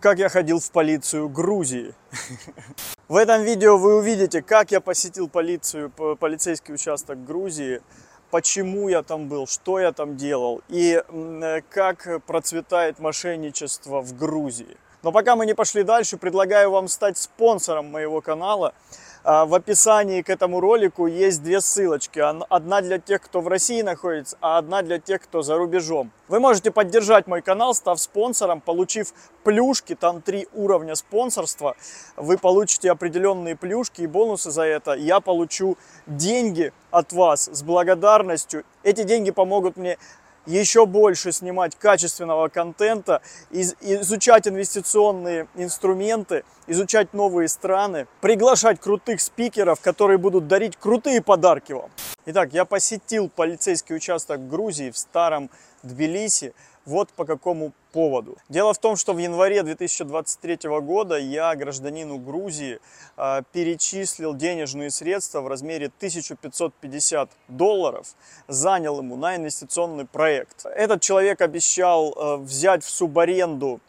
как я ходил в полицию Грузии. В этом видео вы увидите, как я посетил полицию, полицейский участок Грузии, почему я там был, что я там делал и как процветает мошенничество в Грузии. Но пока мы не пошли дальше, предлагаю вам стать спонсором моего канала – в описании к этому ролику есть две ссылочки. Одна для тех, кто в России находится, а одна для тех, кто за рубежом. Вы можете поддержать мой канал, став спонсором, получив плюшки, там три уровня спонсорства. Вы получите определенные плюшки и бонусы за это. Я получу деньги от вас с благодарностью. Эти деньги помогут мне еще больше снимать качественного контента, из, изучать инвестиционные инструменты, изучать новые страны, приглашать крутых спикеров, которые будут дарить крутые подарки вам. Итак, я посетил полицейский участок Грузии в старом Тбилиси. Вот по какому поводу. Дело в том, что в январе 2023 года я гражданину Грузии э, перечислил денежные средства в размере 1550 долларов, занял ему на инвестиционный проект. Этот человек обещал э, взять в субаренду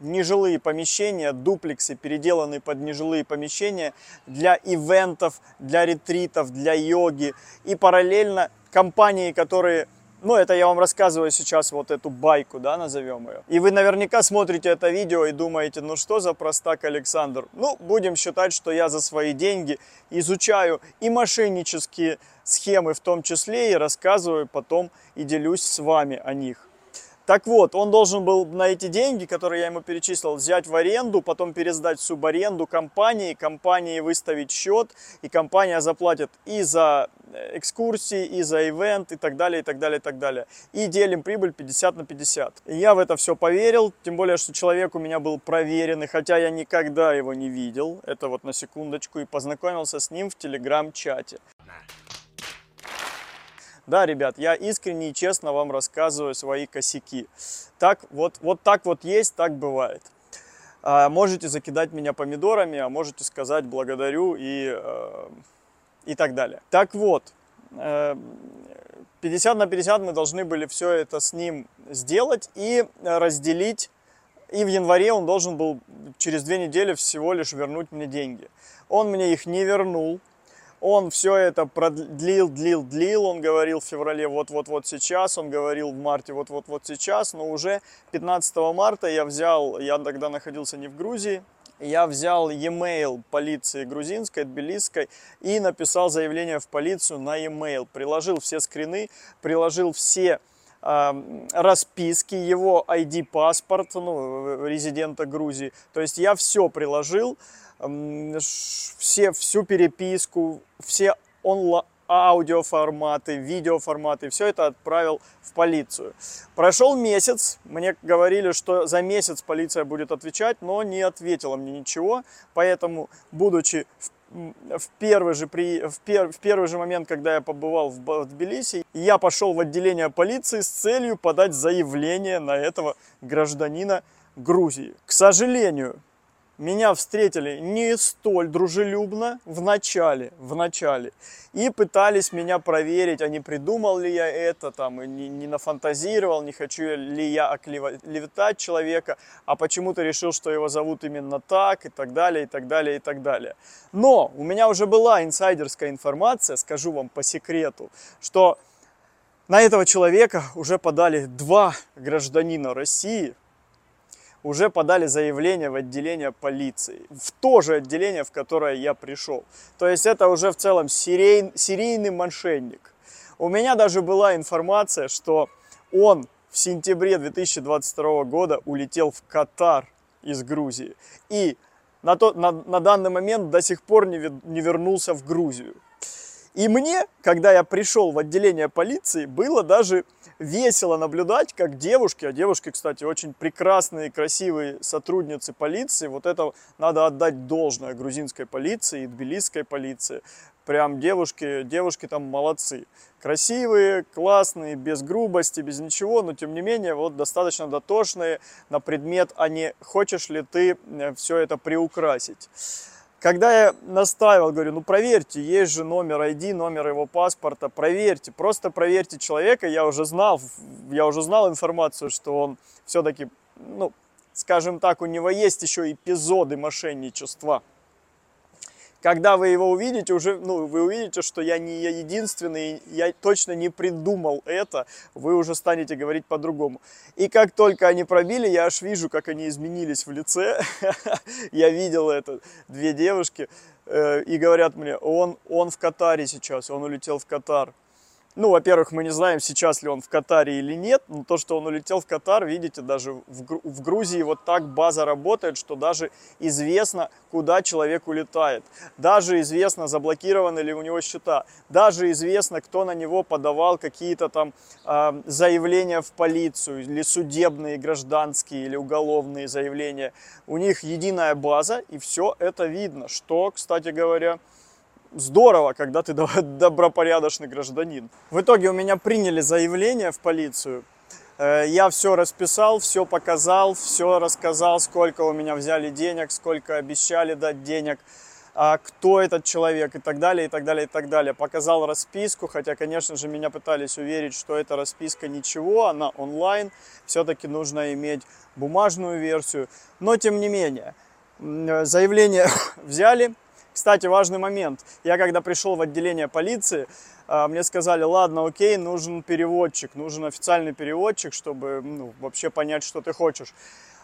нежилые помещения, дуплексы, переделанные под нежилые помещения для ивентов, для ретритов, для йоги. И параллельно компании, которые ну, это я вам рассказываю сейчас вот эту байку, да, назовем ее. И вы наверняка смотрите это видео и думаете, ну что за простак Александр? Ну, будем считать, что я за свои деньги изучаю и мошеннические схемы в том числе, и рассказываю потом и делюсь с вами о них. Так вот, он должен был на эти деньги, которые я ему перечислил, взять в аренду, потом пересдать в субаренду компании, компании выставить счет, и компания заплатит и за э, экскурсии, и за ивент, и так далее, и так далее, и так далее. И делим прибыль 50 на 50. И я в это все поверил, тем более, что человек у меня был проверенный, хотя я никогда его не видел, это вот на секундочку, и познакомился с ним в телеграм-чате. Да, ребят, я искренне и честно вам рассказываю свои косяки. Так вот, вот так вот есть, так бывает. А, можете закидать меня помидорами, а можете сказать благодарю и, э, и так далее. Так вот, 50 э, на 50 мы должны были все это с ним сделать и разделить. И в январе он должен был через две недели всего лишь вернуть мне деньги. Он мне их не вернул. Он все это продлил, длил, длил. Он говорил в феврале вот-вот-вот сейчас, он говорил в марте вот-вот-вот сейчас, но уже 15 марта я взял, я тогда находился не в Грузии, я взял e-mail полиции грузинской, тбилисской и написал заявление в полицию на e-mail. Приложил все скрины, приложил все э, расписки, его ID-паспорт, ну, резидента Грузии. То есть я все приложил, все, всю переписку, все аудиоформаты, видеоформаты, все это отправил в полицию. Прошел месяц, мне говорили, что за месяц полиция будет отвечать, но не ответила мне ничего, поэтому, будучи в, в, первый, же, при, в, пер, в первый же момент, когда я побывал в, в Тбилиси, я пошел в отделение полиции с целью подать заявление на этого гражданина Грузии. К сожалению, меня встретили не столь дружелюбно в начале, в начале. И пытались меня проверить, а не придумал ли я это, там, и не, не нафантазировал, не хочу ли я оклеветать человека, а почему-то решил, что его зовут именно так, и так далее, и так далее, и так далее. Но у меня уже была инсайдерская информация, скажу вам по секрету, что на этого человека уже подали два гражданина России, уже подали заявление в отделение полиции, в то же отделение, в которое я пришел. То есть это уже в целом серий, серийный мошенник. У меня даже была информация, что он в сентябре 2022 года улетел в Катар из Грузии. И на, то, на, на данный момент до сих пор не, не вернулся в Грузию. И мне, когда я пришел в отделение полиции, было даже весело наблюдать, как девушки, а девушки, кстати, очень прекрасные, красивые сотрудницы полиции, вот это надо отдать должное грузинской полиции и тбилисской полиции. Прям девушки, девушки там молодцы. Красивые, классные, без грубости, без ничего, но тем не менее вот достаточно дотошные на предмет, а не хочешь ли ты э, все это приукрасить. Когда я настаивал, говорю, ну проверьте, есть же номер ID, номер его паспорта, проверьте, просто проверьте человека. Я уже знал, я уже знал информацию, что он все-таки, ну, скажем так, у него есть еще эпизоды мошенничества. Когда вы его увидите, уже, ну, вы увидите, что я не единственный, я точно не придумал это, вы уже станете говорить по-другому. И как только они пробили, я аж вижу, как они изменились в лице. Я видел это, две девушки, э, и говорят мне, он, он в Катаре сейчас, он улетел в Катар. Ну, во-первых, мы не знаем, сейчас ли он в Катаре или нет, но то, что он улетел в Катар, видите, даже в, Грузии вот так база работает, что даже известно, куда человек улетает. Даже известно, заблокированы ли у него счета. Даже известно, кто на него подавал какие-то там э, заявления в полицию, или судебные, гражданские, или уголовные заявления. У них единая база, и все это видно, что, кстати говоря, здорово, когда ты добропорядочный гражданин. В итоге у меня приняли заявление в полицию. Э, я все расписал, все показал, все рассказал, сколько у меня взяли денег, сколько обещали дать денег, а кто этот человек и так далее, и так далее, и так далее. Показал расписку, хотя, конечно же, меня пытались уверить, что эта расписка ничего, она онлайн, все-таки нужно иметь бумажную версию. Но, тем не менее, э, заявление взяли, кстати, важный момент. Я когда пришел в отделение полиции, а, мне сказали, ладно, окей, нужен переводчик, нужен официальный переводчик, чтобы ну, вообще понять, что ты хочешь.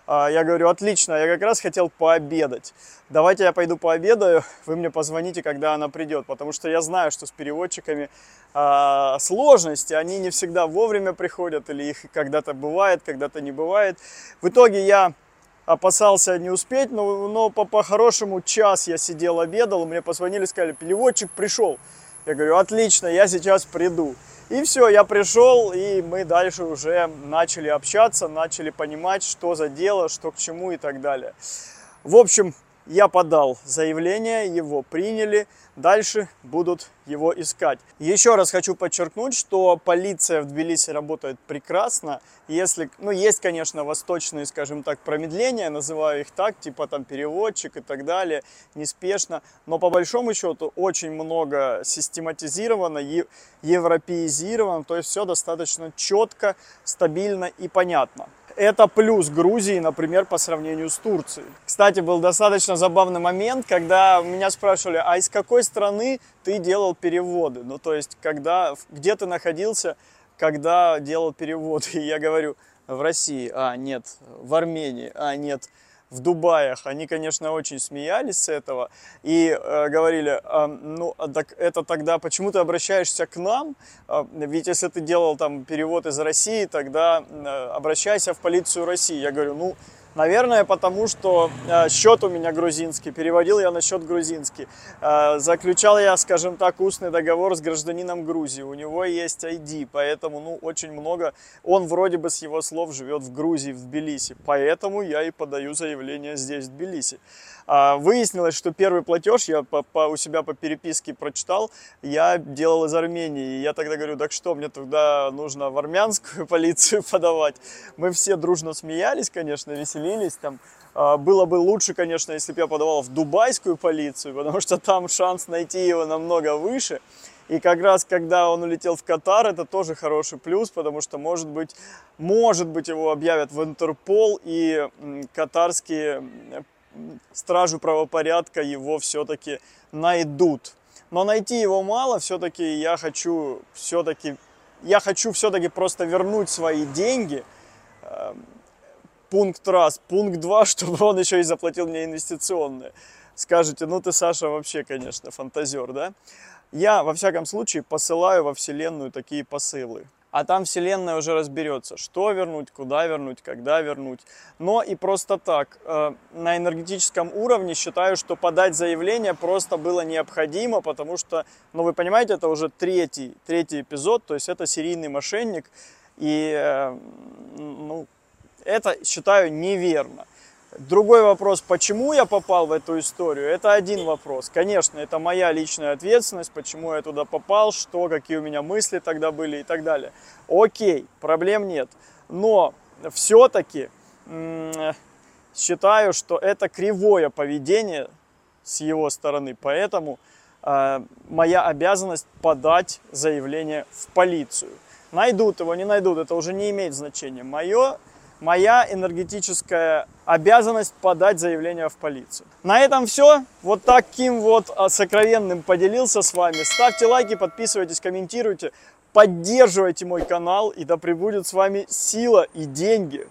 А, я говорю, отлично, я как раз хотел пообедать. Давайте я пойду пообедаю, вы мне позвоните, когда она придет, потому что я знаю, что с переводчиками э, сложности, они не всегда вовремя приходят, или их когда-то бывает, когда-то не бывает. В итоге я опасался не успеть, но, но по-хорошему по час я сидел, обедал, мне позвонили, сказали, переводчик пришел. Я говорю, отлично, я сейчас приду. И все, я пришел, и мы дальше уже начали общаться, начали понимать, что за дело, что к чему и так далее. В общем, я подал заявление, его приняли, дальше будут его искать. Еще раз хочу подчеркнуть, что полиция в Тбилиси работает прекрасно. Если, ну, есть, конечно, восточные, скажем так, промедления, называю их так, типа там переводчик и так далее, неспешно. Но по большому счету очень много систематизировано, европеизировано, то есть все достаточно четко, стабильно и понятно. Это плюс Грузии, например, по сравнению с Турцией. Кстати, был достаточно забавный момент, когда меня спрашивали, а из какой страны ты делал переводы? Ну, то есть, когда, где ты находился, когда делал переводы? И я говорю, в России, а, нет, в Армении, а, нет, в Дубаях, они, конечно, очень смеялись с этого и э, говорили, э, ну, так это тогда почему ты обращаешься к нам? Э, ведь если ты делал там перевод из России, тогда э, обращайся в полицию России. Я говорю, ну, Наверное, потому что э, счет у меня грузинский, переводил я на счет грузинский. Э, заключал я, скажем так, устный договор с гражданином Грузии. У него есть ID, поэтому, ну, очень много. Он вроде бы с его слов живет в Грузии, в Тбилиси. Поэтому я и подаю заявление здесь, в Тбилиси. А, выяснилось, что первый платеж я по, по, у себя по переписке прочитал, я делал из Армении. И я тогда говорю, так что, мне тогда нужно в армянскую полицию подавать. Мы все дружно смеялись, конечно, веселились там. А, было бы лучше, конечно, если бы я подавал в дубайскую полицию, потому что там шанс найти его намного выше. И как раз, когда он улетел в Катар, это тоже хороший плюс, потому что, может быть, может быть, его объявят в Интерпол, и катарские стражу правопорядка его все-таки найдут. Но найти его мало, все-таки я хочу все-таки я хочу все-таки просто вернуть свои деньги. Пункт раз. Пункт два, чтобы он еще и заплатил мне инвестиционные. Скажете, ну ты, Саша, вообще, конечно, фантазер, да? Я, во всяком случае, посылаю во Вселенную такие посылы а там Вселенная уже разберется, что вернуть, куда вернуть, когда вернуть. Но и просто так, э, на энергетическом уровне считаю, что подать заявление просто было необходимо, потому что, ну вы понимаете, это уже третий, третий эпизод, то есть это серийный мошенник, и э, ну, это считаю неверно. Другой вопрос, почему я попал в эту историю, это один вопрос. Конечно, это моя личная ответственность, почему я туда попал, что, какие у меня мысли тогда были и так далее. Окей, проблем нет. Но все-таки считаю, что это кривое поведение с его стороны, поэтому э, моя обязанность подать заявление в полицию. Найдут его, не найдут, это уже не имеет значения. Мое моя энергетическая обязанность подать заявление в полицию. На этом все. Вот таким вот а, сокровенным поделился с вами. Ставьте лайки, подписывайтесь, комментируйте, поддерживайте мой канал, и да пребудет с вами сила и деньги.